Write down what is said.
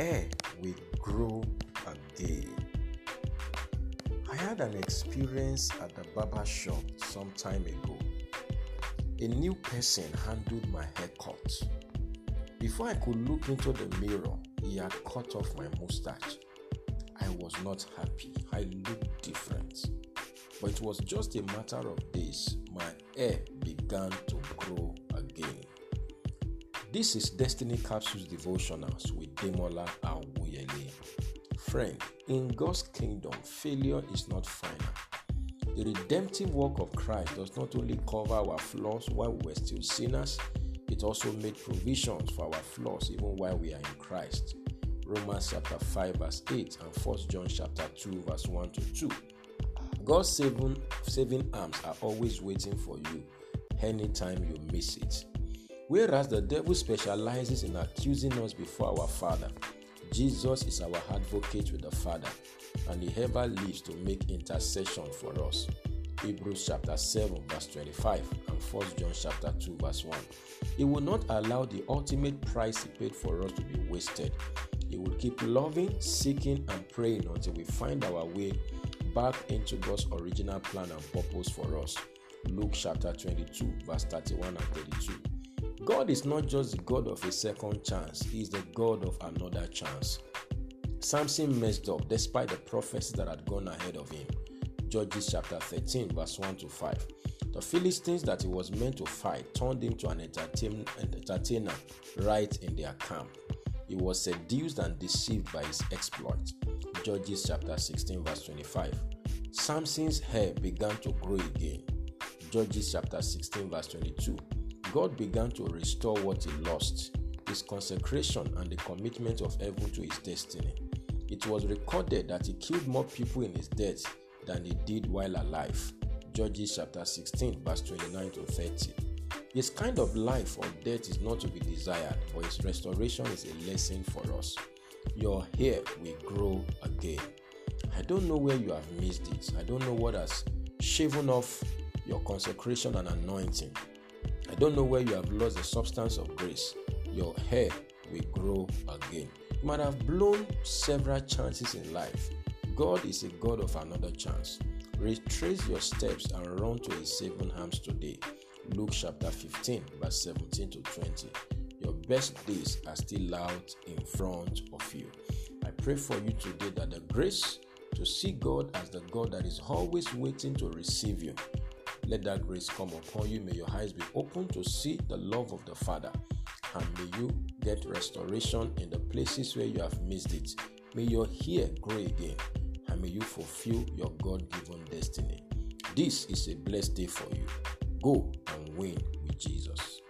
air will grow again. I had an experience at the barber shop some time ago. A new person handled my haircut. Before I could look into the mirror, he had cut off my mustache. I was not happy. I looked different. But it was just a matter of days, my hair began to grow this is Destiny Capsules Devotionals with Demola Awuyele. Friend, in God's kingdom, failure is not final. The redemptive work of Christ does not only cover our flaws while we were still sinners, it also made provisions for our flaws even while we are in Christ. Romans chapter 5 verse 8 and 1 John chapter 2 verse 1 to 2. God's saving, saving arms are always waiting for you anytime you miss it. Whereas the devil specializes in accusing us before our Father, Jesus is our advocate with the Father, and he ever lives to make intercession for us. Hebrews chapter 7, verse 25, and 1 John chapter 2, verse 1. He will not allow the ultimate price he paid for us to be wasted. He will keep loving, seeking, and praying until we find our way back into God's original plan and purpose for us. Luke chapter 22, verse 31 and 32. God is not just the God of a second chance, He is the God of another chance. Samson messed up despite the prophecies that had gone ahead of him. Judges chapter 13, verse 1 to 5. The Philistines that he was meant to fight turned him to an entertainer right in their camp. He was seduced and deceived by his exploit. Judges chapter 16, verse 25. Samson's hair began to grow again. Judges chapter 16, verse 22. God began to restore what he lost his consecration and the commitment of heaven to his destiny. It was recorded that he killed more people in his death than he did while alive. Judges chapter 16, verse 29 to 30. His kind of life or death is not to be desired, but his restoration is a lesson for us. Your hair will grow again. I don't know where you have missed it. I don't know what has shaven off your consecration and anointing. I don't know where you have lost the substance of grace. Your hair will grow again. You might have blown several chances in life. God is a God of another chance. Retrace your steps and run to his saving arms today. Luke chapter 15, verse 17 to 20. Your best days are still out in front of you. I pray for you today that the grace to see God as the God that is always waiting to receive you. Let that grace come upon you. May your eyes be open to see the love of the Father. And may you get restoration in the places where you have missed it. May your hair grow again. And may you fulfill your God given destiny. This is a blessed day for you. Go and win with Jesus.